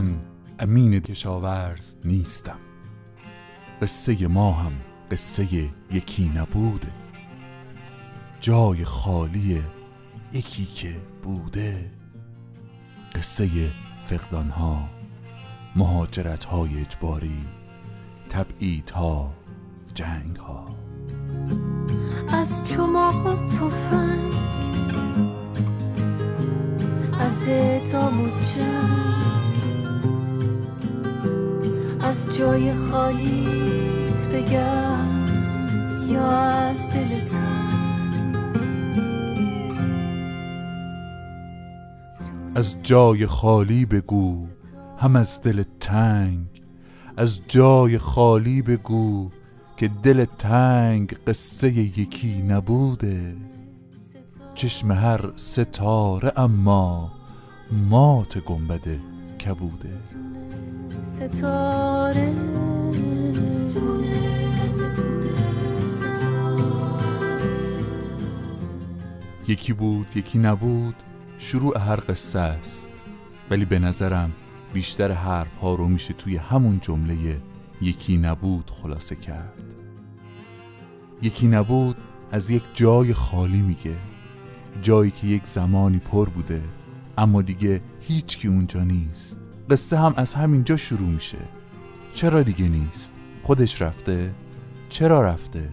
من امین کشاورز نیستم. قصه ما هم قصه یکی نبوده. جای خالی یکی که بوده. قصه فقدان ها مهاجرت های اجباری تبعید ها جنگ ها از چماق و توفنگ از اعدام و جنگ از جای خالیت بگم یا از از جای خالی بگو هم از دل تنگ. از جای خالی بگو که دل تنگ قصه یکی نبوده. چشم هر ستاره اما مات گنبد کبوده. ستاره. یکی بود یکی نبود شروع هر قصه است. ولی به نظرم بیشتر حرف ها رو میشه توی همون جمله یکی نبود خلاصه کرد. یکی نبود از یک جای خالی میگه جایی که یک زمانی پر بوده اما دیگه هیچ کی اونجا نیست. قصه هم از همینجا شروع میشه. چرا دیگه نیست؟ خودش رفته. چرا رفته؟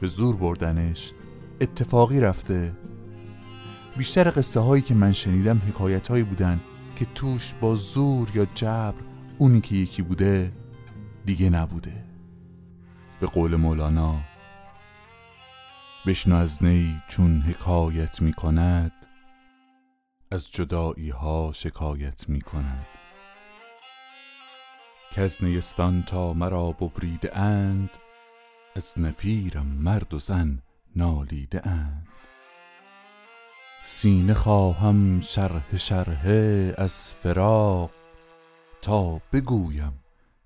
به زور بردنش. اتفاقی رفته. بیشتر قصه هایی که من شنیدم حکایت هایی بودن که توش با زور یا جبر اونی که یکی بوده دیگه نبوده. به قول مولانا بشنو از نی چون حکایت می کند از جدایی ها شکایت می کند که از نیستان تا مرا ببریده اند از نفیرم مرد و زن نالیده اند. سینه خواهم شرح شرح از فراق تا بگویم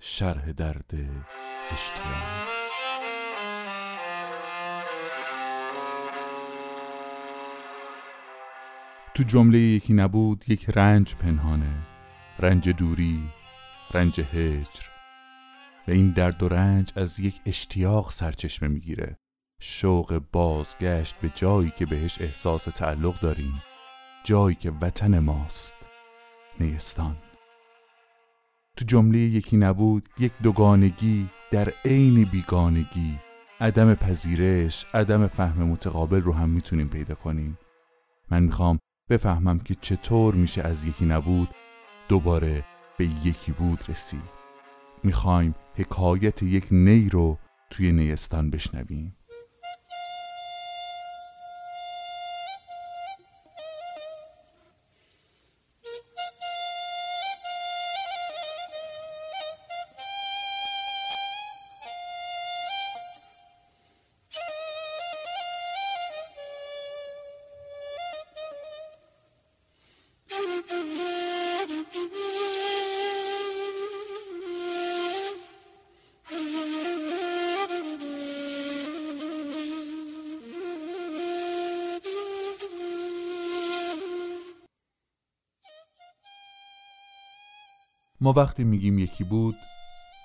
شرح درد اشتیاق. تو جمله یکی نبود یک رنج پنهانه رنج دوری رنج هجر. و این درد و رنج از یک اشتیاق سرچشمه می‌گیره. شوق بازگشت به جایی که بهش احساس تعلق داریم. جایی که وطن ماست. نیستان. تو جمله یکی نبود یک دوگانگی در عین بیگانگی. عدم پذیرش عدم فهم متقابل رو هم می‌تونیم پیدا کنیم. من می‌خوام بفهمم که چطور میشه از یکی نبود دوباره به یکی بود رسید می‌خوایم حکایت یک نی رو توی نیستان بشنویم. ما وقتی میگیم یکی بود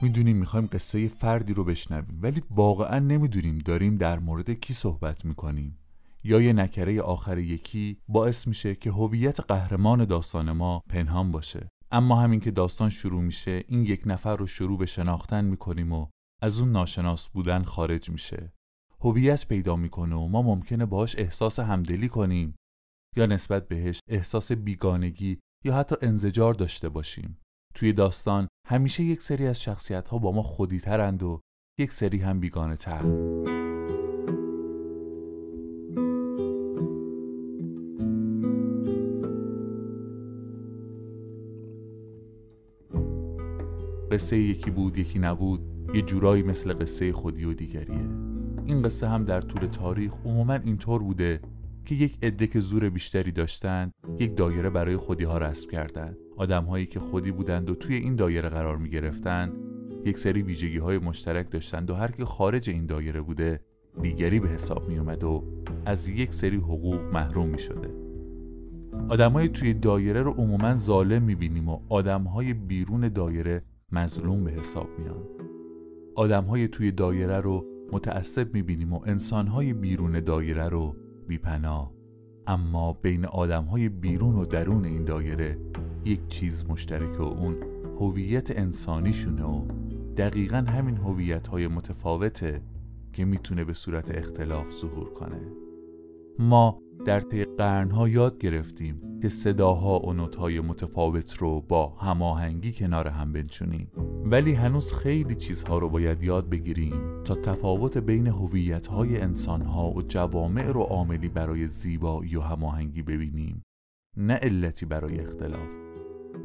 می‌دونیم می‌خوایم قصه فردی رو بشنویم ولی واقعا نمی‌دونیم داریم در مورد کی صحبت می‌کنیم. یا یه نکره آخر یکی باعث میشه که هویت قهرمان داستان ما پنهان باشه. اما همین که داستان شروع میشه این یک نفر رو شروع به شناختن می‌کنیم و از اون ناشناس بودن خارج میشه. هویت پیدا می‌کنه و ما ممکنه باهاش احساس همدلی کنیم یا نسبت بهش احساس بیگانگی یا حتی انزجار داشته باشیم. توی داستان همیشه یک سری از شخصیت ها با ما خودی ترند و یک سری هم بیگانه تر قصه یکی بود یکی نبود یه جورایی مثل قصه خودی و دیگریه. این قصه هم در طول تاریخ عموما اینطور بوده که یک عده که زور بیشتری داشتند یک دایره برای خودی ها رسم کردند آدم هایی که خودی بودند و توی این دایره قرار می گرفتند یک سری ویژگی های مشترک داشتند و هر که خارج این دایره بوده دیگری به حساب می اومد و از یک سری حقوق محروم می شده آدمای توی دایره رو عموما ظالم می‌بینیم و آدمهای بیرون دایره مظلوم به حساب میان آدمهای توی دایره رو متعصب می‌بینیم و انسانهای بیرون دایره رو بیپناه. اما بین آدمهای بیرون و درون این دایره یک چیز مشترک و اون هویت انسانیشونه و دقیقا همین هویت های متفاوته که می‌تونه به صورت اختلاف ظهور کنه. ما در طی قرنها یاد گرفتیم که صداها و نوتهای متفاوت رو با هماهنگی کنار هم بنشونیم. ولی هنوز خیلی چیزها رو باید یاد بگیریم تا تفاوت بین هویت‌های انسانها و جوامع رو عاملی برای زیبایی و هماهنگی ببینیم. نه علتی برای اختلاف.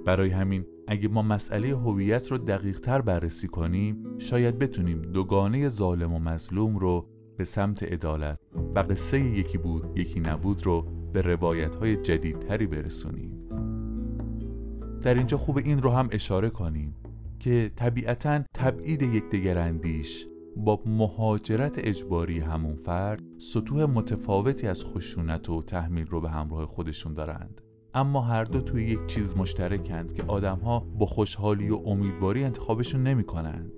برای همین اگه ما مسئله هویت رو دقیق تر بررسی کنیم شاید بتونیم دوگانه ظالم و مظلوم رو به سمت عدالت و قصه یکی بود یکی نبود رو به روایت های جدیدتری برسونیم. در اینجا خوب این رو هم اشاره کنیم که طبیعتا تبعید یکدیگر اندیش با مهاجرت اجباری همون فرد سطوح متفاوتی از خشونت و تحمیل رو به همراه خودشون دارند. اما هر دو توی یک چیز مشترکند که آدمها با خوشحالی و امیدواری انتخابشون نمی کنند.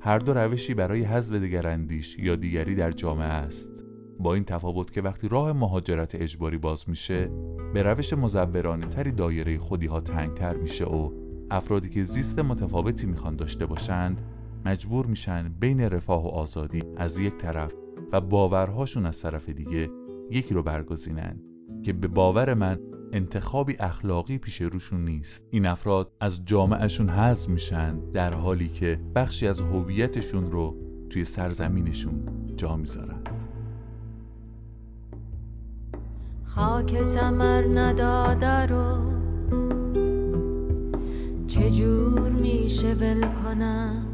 هر دو روشی برای حذف دگراندیش یا دیگری در جامعه است با این تفاوت که وقتی راه مهاجرت اجباری باز میشه به روش مزورانه تری دایره خودی ها تنگتر میشه و افرادی که زیست متفاوتی می‌خوان داشته باشند مجبور میشن بین رفاه و آزادی از یک طرف و باورهاشون از طرف دیگه یکی رو برگزینند که به باور من انتخابی اخلاقی پیش روشون نیست. این افراد از جامعهشون حذف میشن در حالی که بخشی از هویتشون رو توی سرزمینشون جا می‌ذارن. خاک سمر نداده رو چجور میشه ول کنم؟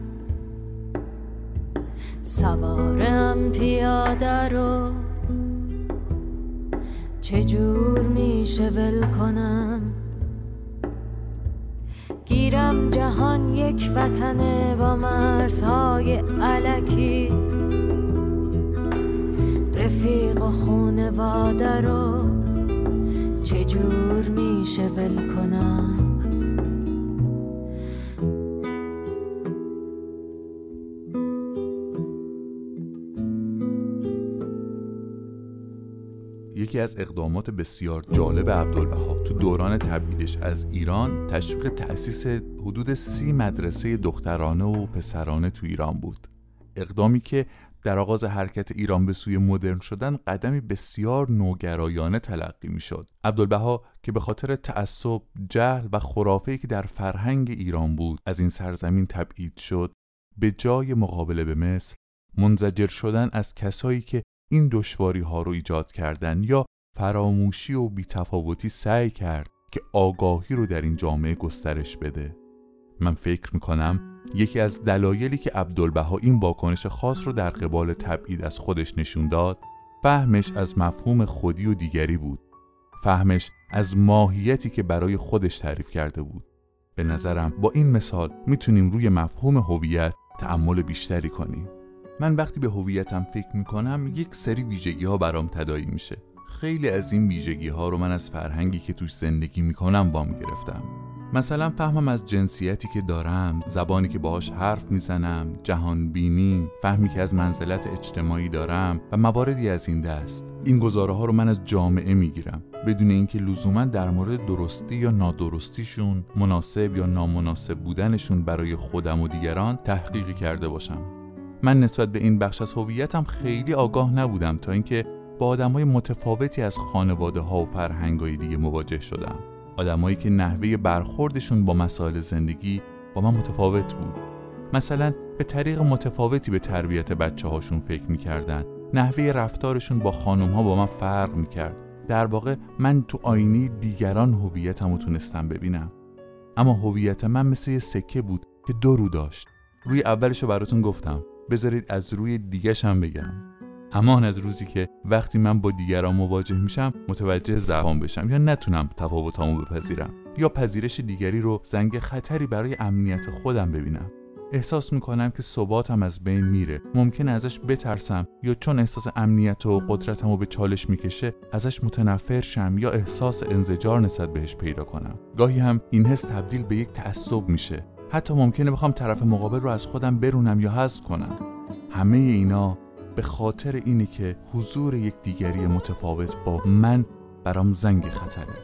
سوارم پیاده رو چجور میشه ول کنم؟ گیرم جهان یک وطنه با مرزهای علکی. رفیق و خونواده رو چجور میشه ول کنم؟ یکی از اقدامات بسیار جالب عبدالبها تو دوران تبعیدش از ایران تشویق تأسیس حدود سی مدرسه دخترانه و پسرانه تو ایران بود اقدامی که در آغاز حرکت ایران به سوی مدرن شدن قدمی بسیار نوگرایانه تلقی می شد. عبدالبها که به خاطر تعصب، جهل و خرافه‌ای که در فرهنگ ایران بود از این سرزمین تبعید شد به جای مقابله به مثل منزجر شدن از کسایی که این دشواری ها رو ایجاد کردن یا فراموشی و بیتفاوتی سعی کرد که آگاهی رو در این جامعه گسترش بده. من فکر می‌کنم یکی از دلایلی که عبدالبها این واکنش خاص رو در قبال تبعید از خودش نشون داد فهمش از مفهوم خودی و دیگری بود. فهمش از ماهیتی که برای خودش تعریف کرده بود. به نظرم با این مثال می‌تونیم روی مفهوم هویت تعمل بیشتری کنیم. من وقتی به هویتم فکر می‌کنم یک سری ویژگی ها برام تدایی میشه. خیلی از این ویژگی ها رو من از فرهنگی که توش زندگی می‌کنم وام گرفتم. مثلا فهمم از جنسیتی که دارم زبانی که باهاش حرف می‌زنم جهان بینی فهمی که از منزلت اجتماعی دارم و مواردی از این دست. این گزاره ها رو من از جامعه می‌گیرم. بدون اینکه لزوما در مورد درستی یا نادرستیشون مناسب یا نامناسب بودنشون برای خودم و دیگران تحقیقی کرده باشم. من نسبت به این بخش از هویتم خیلی آگاه نبودم تا اینکه با آدمای متفاوتی از خانواده ها و فرهنگای دیگه مواجه شدم. آدمایی که نحوه برخوردشون با مسائل زندگی با من متفاوت بود. مثلا به طریق متفاوتی به تربیت بچه هاشون فکر می‌کردن. نحوه رفتارشون با خانم ها با من فرق می‌کرد. در واقع من تو آینه دیگران هویتم رو تونستم ببینم. اما هویت من مثل یه سکه بود که دو رو داشت. روی اولش براتون گفتم. بذارید از روی دیگش هم بگم. امان از روزی که وقتی من با دیگران مواجه میشم متوجه زبان بشم یا نتونم تفاوتامو بپذیرم یا پذیرش دیگری رو زنگ خطری برای امنیت خودم ببینم. احساس می‌کنم که ثباتم از بین میره. ممکن ازش بترسم یا چون احساس امنیت و قدرتم رو به چالش می‌کشه ازش متنفر شم یا احساس انزجار نسبت بهش پیدا کنم. گاهی هم این حس تبدیل به یک تعصب میشه. حتی ممکنه بخوام طرف مقابل رو از خودم برونم یا حذف کنم. همه اینا به خاطر اینه که حضور یک دیگری متفاوت با من برام زنگ خطره.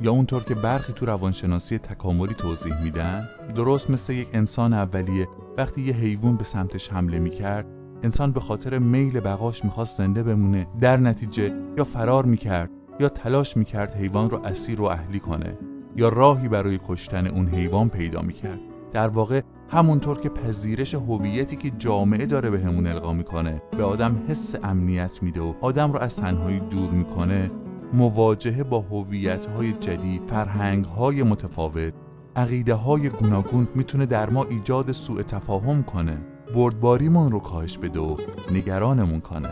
یا اونطور که برخی تو روانشناسی تکاملی توضیح میدن درست مثل یک انسان اولیه وقتی یه حیوان به سمتش حمله می‌کرد انسان به خاطر میل بقاش می‌خواست زنده بمونه در نتیجه یا فرار می‌کرد یا تلاش می‌کرد حیوان رو اسیر و اهلی کنه یا راهی برای کشتن اون حیوان پیدا می‌کرد. در واقع همونطور که پذیرش هویتی که جامعه داره به همون القا می‌کنه به آدم حس امنیت میده و آدم رو از تنهایی دور می‌کنه مواجهه با هویت های جدید فرهنگ های متفاوت عقیده های گوناگون می‌تونه در ما ایجاد سوء تفاهم کنه. بردباریمون رو کاهش بده و نگرانمون کنه.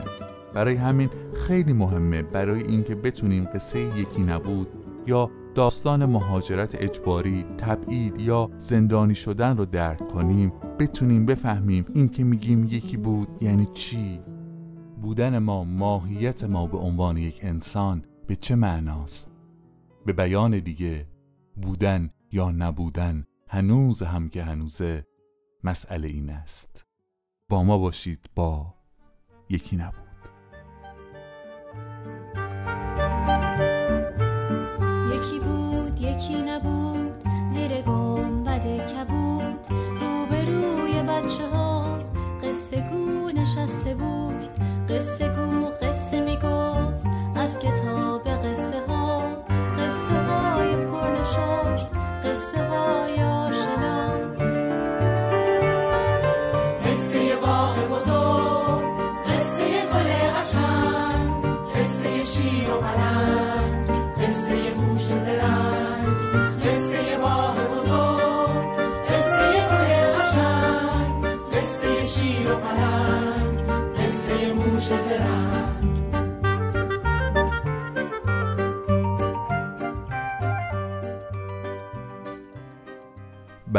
برای همین خیلی مهمه برای اینکه بتونیم قصه یکی نبود یا داستان مهاجرت اجباری، تبعید یا زندانی شدن رو درک کنیم بتونیم بفهمیم این که میگیم یکی بود یعنی چی. بودن ما ماهیت ما به عنوان یک انسان به چه معناست؟ به بیان دیگه بودن یا نبودن هنوز هم که هنوزه مسئله این است. با ما باشید با یکی نبود.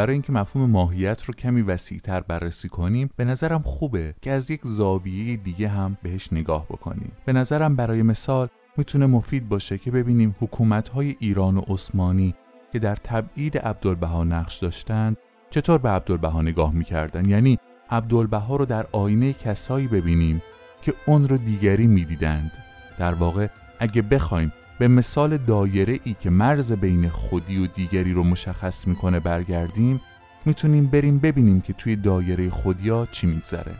برای اینکه مفهوم ماهیت رو کمی وسیعتر بررسی کنیم به نظرم خوبه که از یک زاویه دیگه هم بهش نگاه بکنیم. به نظرم برای مثال می‌تونه مفید باشه که ببینیم حکومت‌های ایران و عثمانی که در تبعید عبدالبها نقش داشتند چطور به عبدالبها نگاه می‌کردن؟ یعنی عبدالبها رو در آینه کسایی ببینیم که اون رو دیگری می‌دیدند. در واقع اگه بخوایم به مثال دایره ای که مرز بین خودی و دیگری رو مشخص می‌کنه برگردیم می‌تونیم بریم ببینیم که توی دایره خودیا چی میگذره.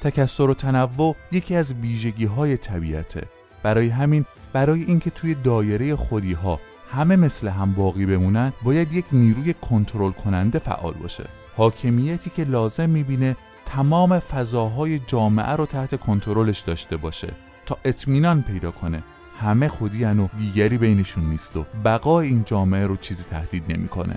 تکسر و تنوع یکی از ویژگی های طبیعته. برای همین برای اینکه توی دایره خودی ها همه مثل هم باقی بمونن باید یک نیروی کنترل کننده فعال باشه. حاکمیتی که لازم می‌بینه تمام فضاهای جامعه رو تحت کنترلش داشته باشه تا اطمینان پیدا کنه همه خودی و دیگری بینشون نیست و بقای این جامعه رو چیزی تهدید نمی‌کنه.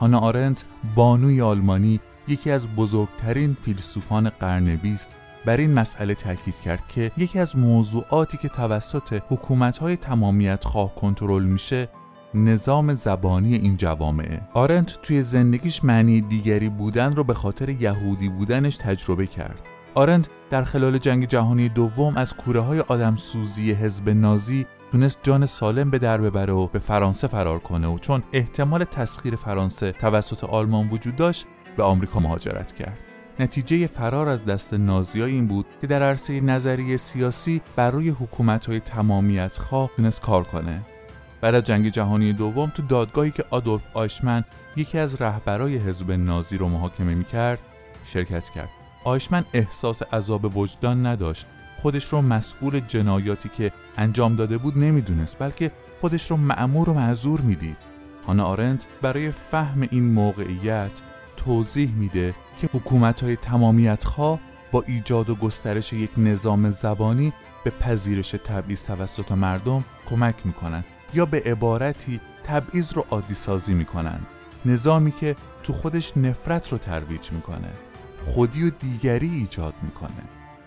هانا آرنت بانوی آلمانی یکی از بزرگترین فیلسوفان قرن بیست بر این مسئله تاکید کرد که یکی از موضوعاتی که توسط حکومت‌های تمامیت خواه کنترل میشه نظام زبانی این جوامعه آرنت توی زندگیش معنی دیگری بودن رو به خاطر یهودی بودنش تجربه کرد آرند در خلال جنگ جهانی دوم از کوره های آدم سوزی حزب نازی تونست جان سالم به در ببره و به فرانسه فرار کنه و چون احتمال تسخیر فرانسه توسط آلمان وجود داشت به آمریکا مهاجرت کرد. نتیجه فرار از دست نازی این بود که در عرصه نظریه سیاسی بر روی حکومت های تمامیت خواه تونست کار کنه. بعد از جنگ جهانی دوم تو دادگاهی که آدولف آیشمن یکی از رهبرای حزب نازی رو محاکمه می‌کرد شرکت کرد. آیشمن احساس عذاب وجدان نداشت. خودش رو مسئول جنایاتی که انجام داده بود نمی‌دونست بلکه خودش رو معمور و معذور می‌دید. هانا آرنت برای فهم این موقعیت توضیح میده که حکومت های تمامیت خواه با ایجاد و گسترش یک نظام زبانی به پذیرش تبعیض توسط مردم کمک می‌کنند یا به عبارتی تبعیض رو عادی سازی می‌کنند. نظامی که تو خودش نفرت رو ترویج می‌کنه. خودی و دیگری ایجاد می‌کنه.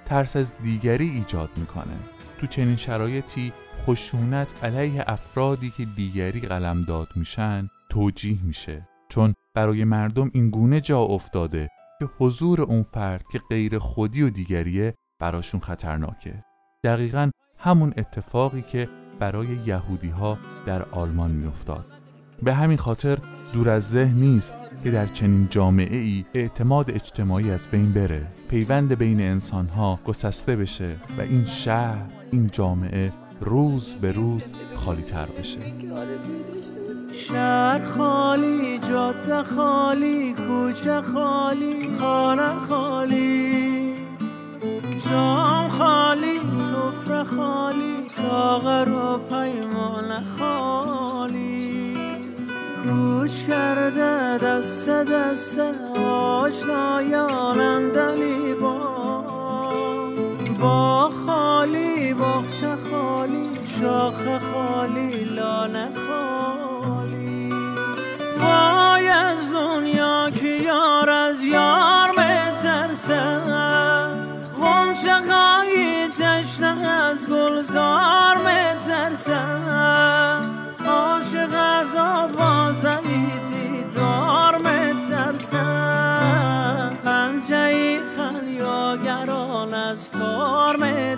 ترس از دیگری ایجاد می‌کنه. تو چنین شرایطی خشونت علیه افرادی که دیگری قلمداد میشن توجیه میشه. چون برای مردم این گونه جا افتاده که حضور اون فرد که غیر خودی و دیگریه براشون خطرناکه. دقیقا همون اتفاقی که برای یهودی ها در آلمان میافتاد. به همین خاطر دور از ذهن نیست که در چنین جامعه ای اعتماد اجتماعی از بین بره. پیوند بین انسان ها گسسته بشه و این شهر این جامعه روز به روز خالی تر بشه. شهر خالی جاده خالی کوچه خالی خانه خالی. جام خالی سفره خالی ساغر و پیمان خالی. کوچ کرده دست دست آشنایان دلی با با خالی باخچه خالی شاخ خالی لانه خالی. وای از دنیا که یار از یار بترسه. غنچه خواهی تشنه از گلزار بترسه.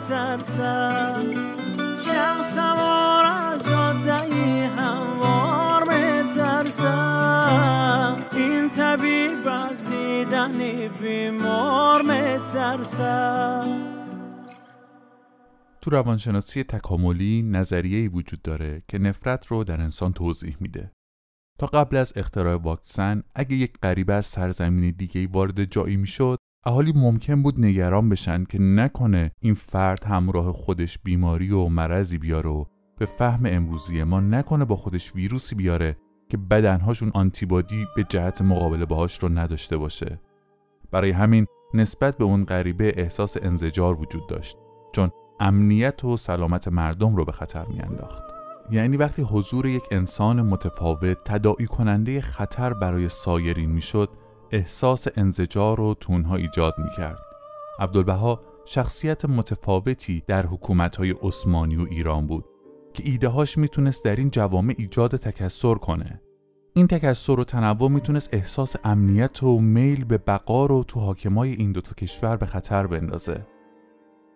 بترسه شب سوار از جاده هموار بترسم این طبیب از دیدن بیمار بترسم تو روانشناسی تکاملی نظریه‌ای وجود داره که نفرت رو در انسان توضیح میده. تا قبل از اختراع واکسن اگه یک غریبه از سرزمین دیگه وارد جایی می‌شد اهالی ممکن بود نگران بشن که نکنه این فرد همراه خودش بیماری و مرضی بیاره و به فهم امروزی ما نکنه با خودش ویروسی بیاره که بدنهاشون آنتیبادی به جهت مقابله باهاش رو نداشته باشه. برای همین نسبت به اون غریبه احساس انزجار وجود داشت چون امنیت و سلامت مردم رو به خطر میانداخت. یعنی وقتی حضور یک انسان متفاوت تداعی کننده خطر برای سایرین می‌شد احساس انزجار و تونها ایجاد می کرد. عبدالبها شخصیت متفاوتی در حکومتهای عثمانی و ایران بود که ایدههاش می‌تونست در این جوامع ایجاد تکسر کنه. این تکسر و تنوع می‌تونست احساس امنیت و میل به بقا رو تو حاکمای این دوتا کشور به خطر بندازه.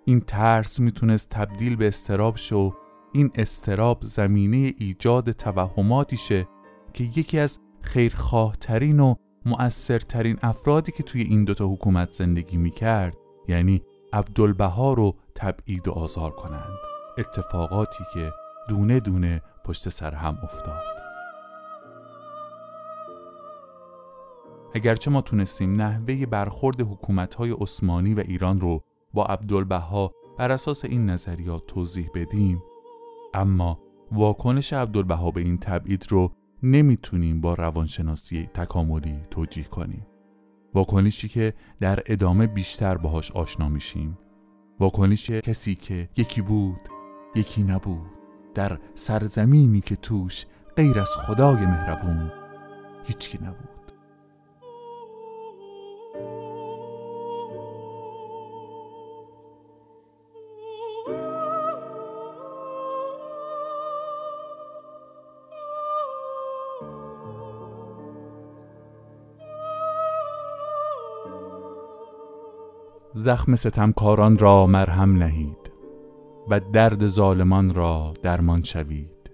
این ترس می‌تونست تبدیل به استراب شه و این استراب زمینه ایجاد توهماتی شه که یکی از خیرخواه ترین و مؤثرترین افرادی که توی این دوتا حکومت زندگی می‌کرد یعنی عبدالبها رو تبعید و آزار کنند. اتفاقاتی که دونه دونه پشت سر هم افتاد. اگرچه ما تونستیم نحوه برخورد حکومت‌های عثمانی و ایران رو با عبدالبها بر اساس این نظریات توضیح بدیم اما واکنش عبدالبها به این تبعید رو نمی‌تونیم با روانشناسی تکاملی توجیه کنیم. واکنشی که در ادامه بیشتر باهاش آشنا میشیم. واکنش کسی که یکی بود یکی نبود. در سرزمینی که توش غیر از خدای مهربون هیچکی نبود. زخم ستمکاران را مرهم نهید و درد ظالمان را درمان شوید.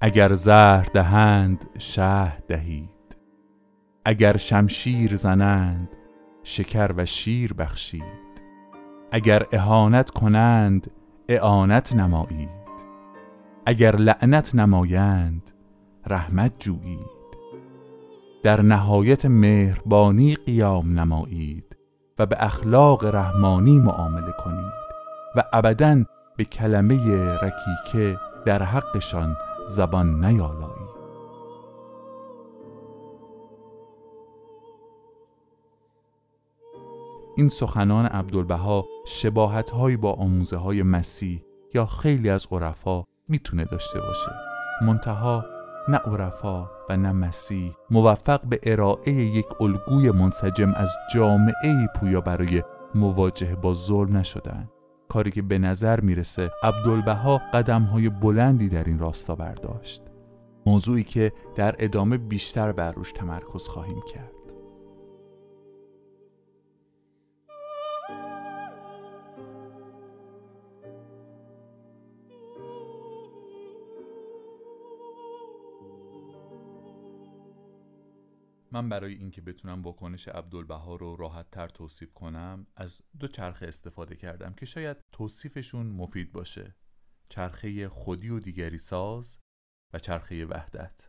اگر زهر دهند شه دهید. اگر شمشیر زنند شکر و شیر بخشید. اگر اهانت کنند اعانت نمایید. اگر لعنت نمایند رحمت جویید. در نهایت مهربانی قیام نمایید. و به اخلاق رحمانی معامله کنید و ابدا به کلمه رکیکه در حقشان زبان نیالایید. این سخنان عبدالبها شباهت هایی با آموزه های مسیح یا خیلی از عرفا می‌تونه داشته باشه. منتها نه عرفا و نه مسیح. موفق به ارائه یک الگوی منسجم از جامعه پویا برای مواجهه با ظلم نشدن. کاری که به نظر می‌رسه عبدالبها قدم های بلندی در این راستا برداشت. موضوعی که در ادامه بیشتر بر روش تمرکز خواهیم کرد. من برای اینکه بتونم واکنش عبدالبها رو راحت تر توصیف کنم از دو چرخه استفاده کردم که شاید توصیفشون مفید باشه. چرخه خودی و دیگری ساز و چرخه وحدت.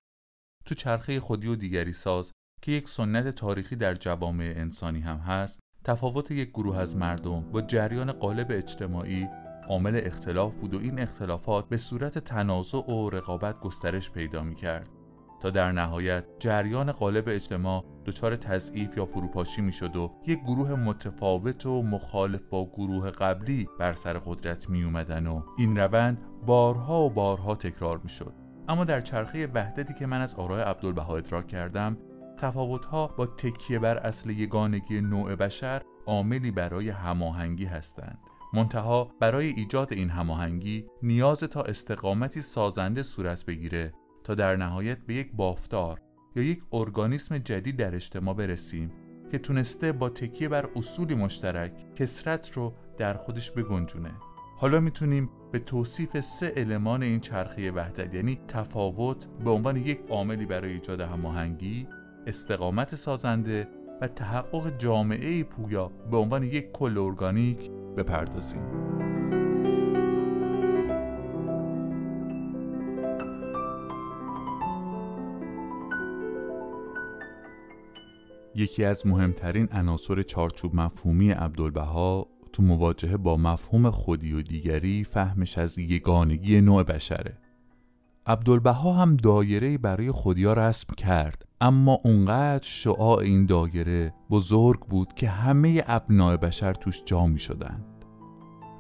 تو چرخه خودی و دیگری ساز که یک سنت تاریخی در جوامع انسانی هم هست تفاوت یک گروه از مردم با جریان قالب اجتماعی عامل اختلاف بود و این اختلافات به صورت تنازع و رقابت گسترش پیدا می کرد تا در نهایت جریان قالب اجتماع دچار تضعیف یا فروپاشی می شد و یک گروه متفاوت و مخالف با گروه قبلی بر سر قدرت می اومدن و این روند بارها و بارها تکرار می شد اما در چرخه وحدتی که من از آرای عبدالبها ادراک کردم تفاوتها با تکیه بر اصل یگانگی نوع بشر عاملی برای هماهنگی هستند. منتها برای ایجاد این هماهنگی نیاز تا استقامتی سازنده صورت بگیره تا در نهایت به یک بافتار یا یک ارگانیسم جدید در اجتماع برسیم که تونسته با تکیه بر اصولی مشترک کسرت رو در خودش بگنجونه. حالا می‌تونیم به توصیف سه المان این چرخه وحدت یعنی تفاوت به عنوان یک عاملی برای ایجاد هماهنگی استقامت سازنده و تحقق جامعه پویا به عنوان یک کل ارگانیک بپردازیم. یکی از مهمترین عناصر چارچوب مفهومی عبدالبها تو مواجهه با مفهوم خودی و دیگری فهمش از یگانگی نوع بشره. عبدالبها هم دایره برای خودیا رسم کرد اما اونقدر شعاع این دایره بزرگ بود که همه ابناع بشر توش جا می شدن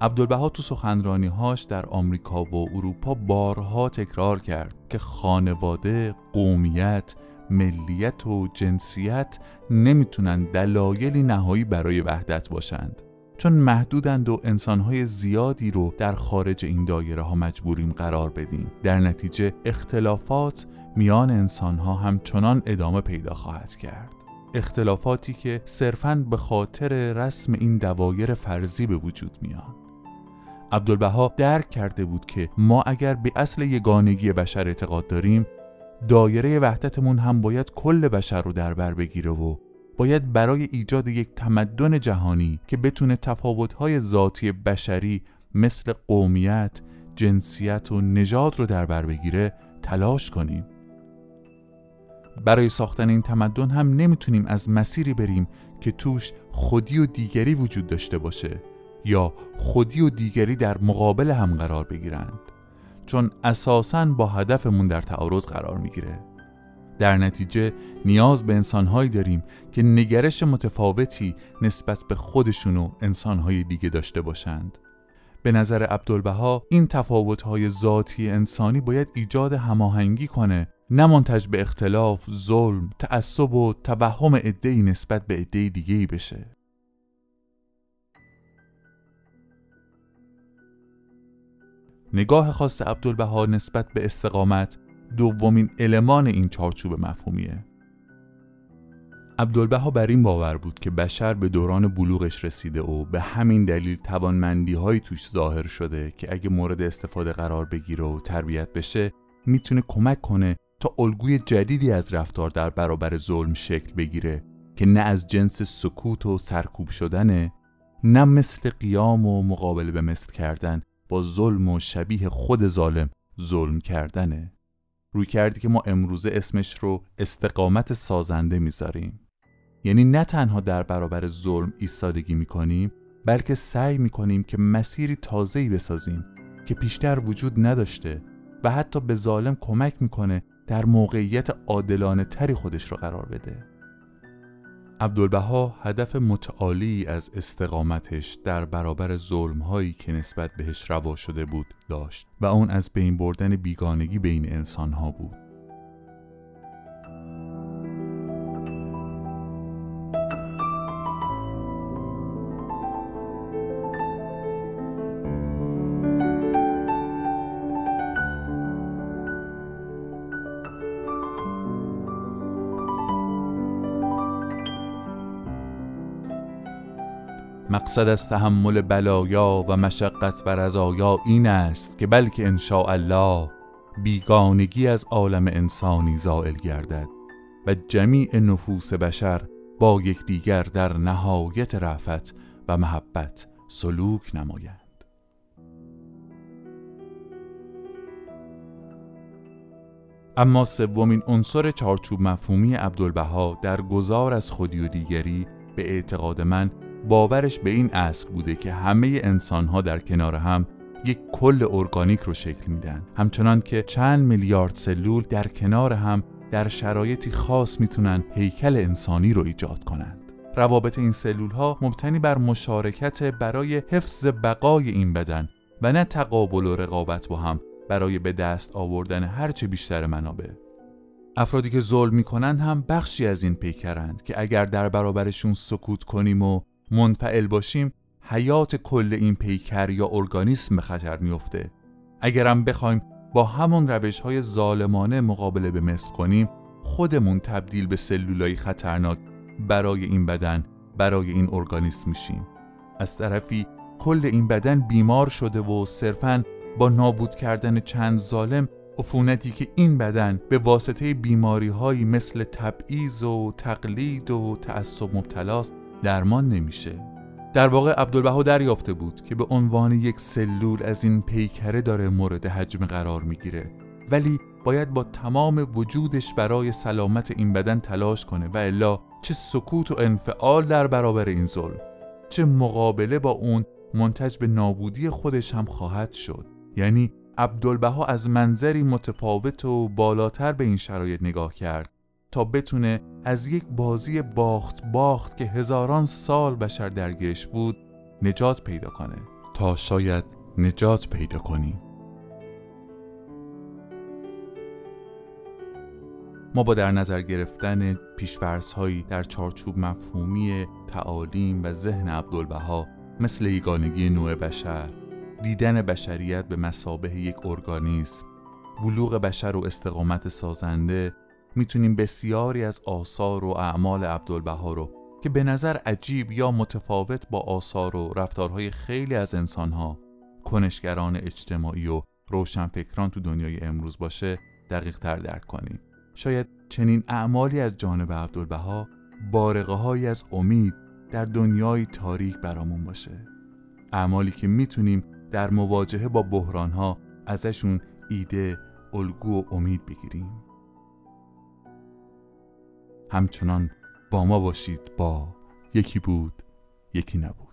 عبدالبها تو سخنرانی هاش در آمریکا و اروپا بارها تکرار کرد که خانواده، قومیت، ملیت و جنسیت نمی‌تونن دلایلی نهایی برای وحدت باشند. چون محدودند و انسانهای زیادی رو در خارج این دایره ها مجبوریم قرار بدیم. در نتیجه اختلافات میان انسانها همچنان ادامه پیدا خواهد کرد. اختلافاتی که صرفاً به خاطر رسم این دوایر فرضی به وجود میان. عبدالبها درک کرده بود که ما اگر به اصل یگانگی بشر اعتقاد داریم دایره وحدتمون هم باید کل بشر رو در بر بگیره و باید برای ایجاد یک تمدن جهانی که بتونه تفاوت‌های ذاتی بشری مثل قومیت، جنسیت و نژاد رو در بر بگیره تلاش کنیم. برای ساختن این تمدن هم نمی‌تونیم از مسیری بریم که توش خودی و دیگری وجود داشته باشه یا خودی و دیگری در مقابل هم قرار بگیرند چون اساساً با هدفمون در تعارض قرار می‌گیره. در نتیجه نیاز به انسانهایی داریم که نگرش متفاوتی نسبت به خودشون و انسانهای دیگه داشته باشند. به نظر عبدالبها این تفاوتهای ذاتی انسانی باید ایجاد هماهنگی کنه نه منتج به اختلاف، ظلم، تعصب و توهم عدهای نسبت به عده دیگه بشه. نگاه خاص عبدالبها نسبت به استقامت دومین المان این چارچوب مفهومیه. عبدالبها بر این باور بود که بشر به دوران بلوغش رسیده و به همین دلیل توانمندی های توش ظاهر شده که اگه مورد استفاده قرار بگیره و تربیت بشه می‌تونه کمک کنه تا الگوی جدیدی از رفتار در برابر ظلم شکل بگیره که نه از جنس سکوت و سرکوب شدنه نه مثل قیام و مقابله به مثل کردن با ظلم و شبیه خود ظالم ظلم کردنه. روی کردی که ما امروزه اسمش رو استقامت سازنده می‌ذاریم. یعنی نه تنها در برابر ظلم ایستادگی می‌کنیم بلکه سعی می‌کنیم که مسیری تازه‌ای بسازیم که پیشتر وجود نداشته و حتی به ظالم کمک می‌کنه در موقعیت عادلانه تری خودش رو قرار بده. عبدالبها هدف متعالی از استقامتش در برابر ظلمهایی که نسبت بهش روا شده بود داشت و اون از بین بردن بیگانگی بین انسانها بود. مقصد از تحمل بلایا و مشقت و رضایا این است که بلکه ان الله بیگانگی از عالم انسانی زائل گردد و جمیع نفوس بشر با یکدیگر در نهایت رفت و محبت سلوک نمایند. اما سومین عنصر چارچوب مفهومی عبدالبها در گذار از خودی و دیگری به اعتقاد من باورش به این اصل بوده که همه انسانها در کنار هم یک کل ارگانیک رو شکل میدن. همچنان که چند میلیارد سلول در کنار هم در شرایطی خاص می‌تونن هیکل انسانی رو ایجاد کنند. روابط این سلول ها مبتنی بر مشارکت برای حفظ بقای این بدن و نه تقابل و رقابت با هم برای به دست آوردن هرچه بیشتر منابع. افرادی که ظلم می‌کنند هم بخشی از این پیکرند که اگر در برابرشون سکوت کنیم و منفعل باشیم حیات کل این پیکر یا ارگانیسم به خطر میفته اگرم بخوایم با همون روش های ظالمانه مقابله به مثل کنیم خودمون تبدیل به سلولای خطرناک برای این بدن برای این ارگانیسم میشیم. از طرفی کل این بدن بیمار شده و صرفاً با نابود کردن چند ظالم عفونتی که این بدن به واسطه بیماری هایی مثل تبعیض و تقلید و تعصب مبتلاست درمان نمیشه. در واقع عبدالبها دریافته بود که به عنوان یک سلول از این پیکره داره مورد حجم قرار می‌گیره. ولی باید با تمام وجودش برای سلامت این بدن تلاش کنه و الا چه سکوت و انفعال در برابر این ظلم. چه مقابله با اون منتج به نابودی خودش هم خواهد شد. یعنی عبدالبها از منظری متفاوت و بالاتر به این شرایط نگاه کرد تا بتونه از یک بازی باخت باخت که هزاران سال بشر درگیرش بود نجات پیدا کنه. تا شاید نجات پیدا کنیم ما با در نظر گرفتن هایی در چارچوب مفهومی تعالیم و ذهن عبدالبها مثل یگانگی نوع بشر دیدن بشریت به مسابه یک ارگانیسم بلوغ بشر و استقامت سازنده می‌تونیم بسیاری از آثار و اعمال عبدالبها رو که به نظر عجیب یا متفاوت با آثار و رفتارهای خیلی از انسانها کنشگران اجتماعی و روشنفکران تو دنیای امروز باشه دقیق تر درک کنیم. شاید چنین اعمالی از جانب عبدالبها بارقه های از امید در دنیای تاریک برامون باشه. اعمالی که می‌تونیم در مواجهه با بحرانها ازشون ایده، الگو و امید بگیریم. همچنان با ما باشید. با یکی بود یکی نبود.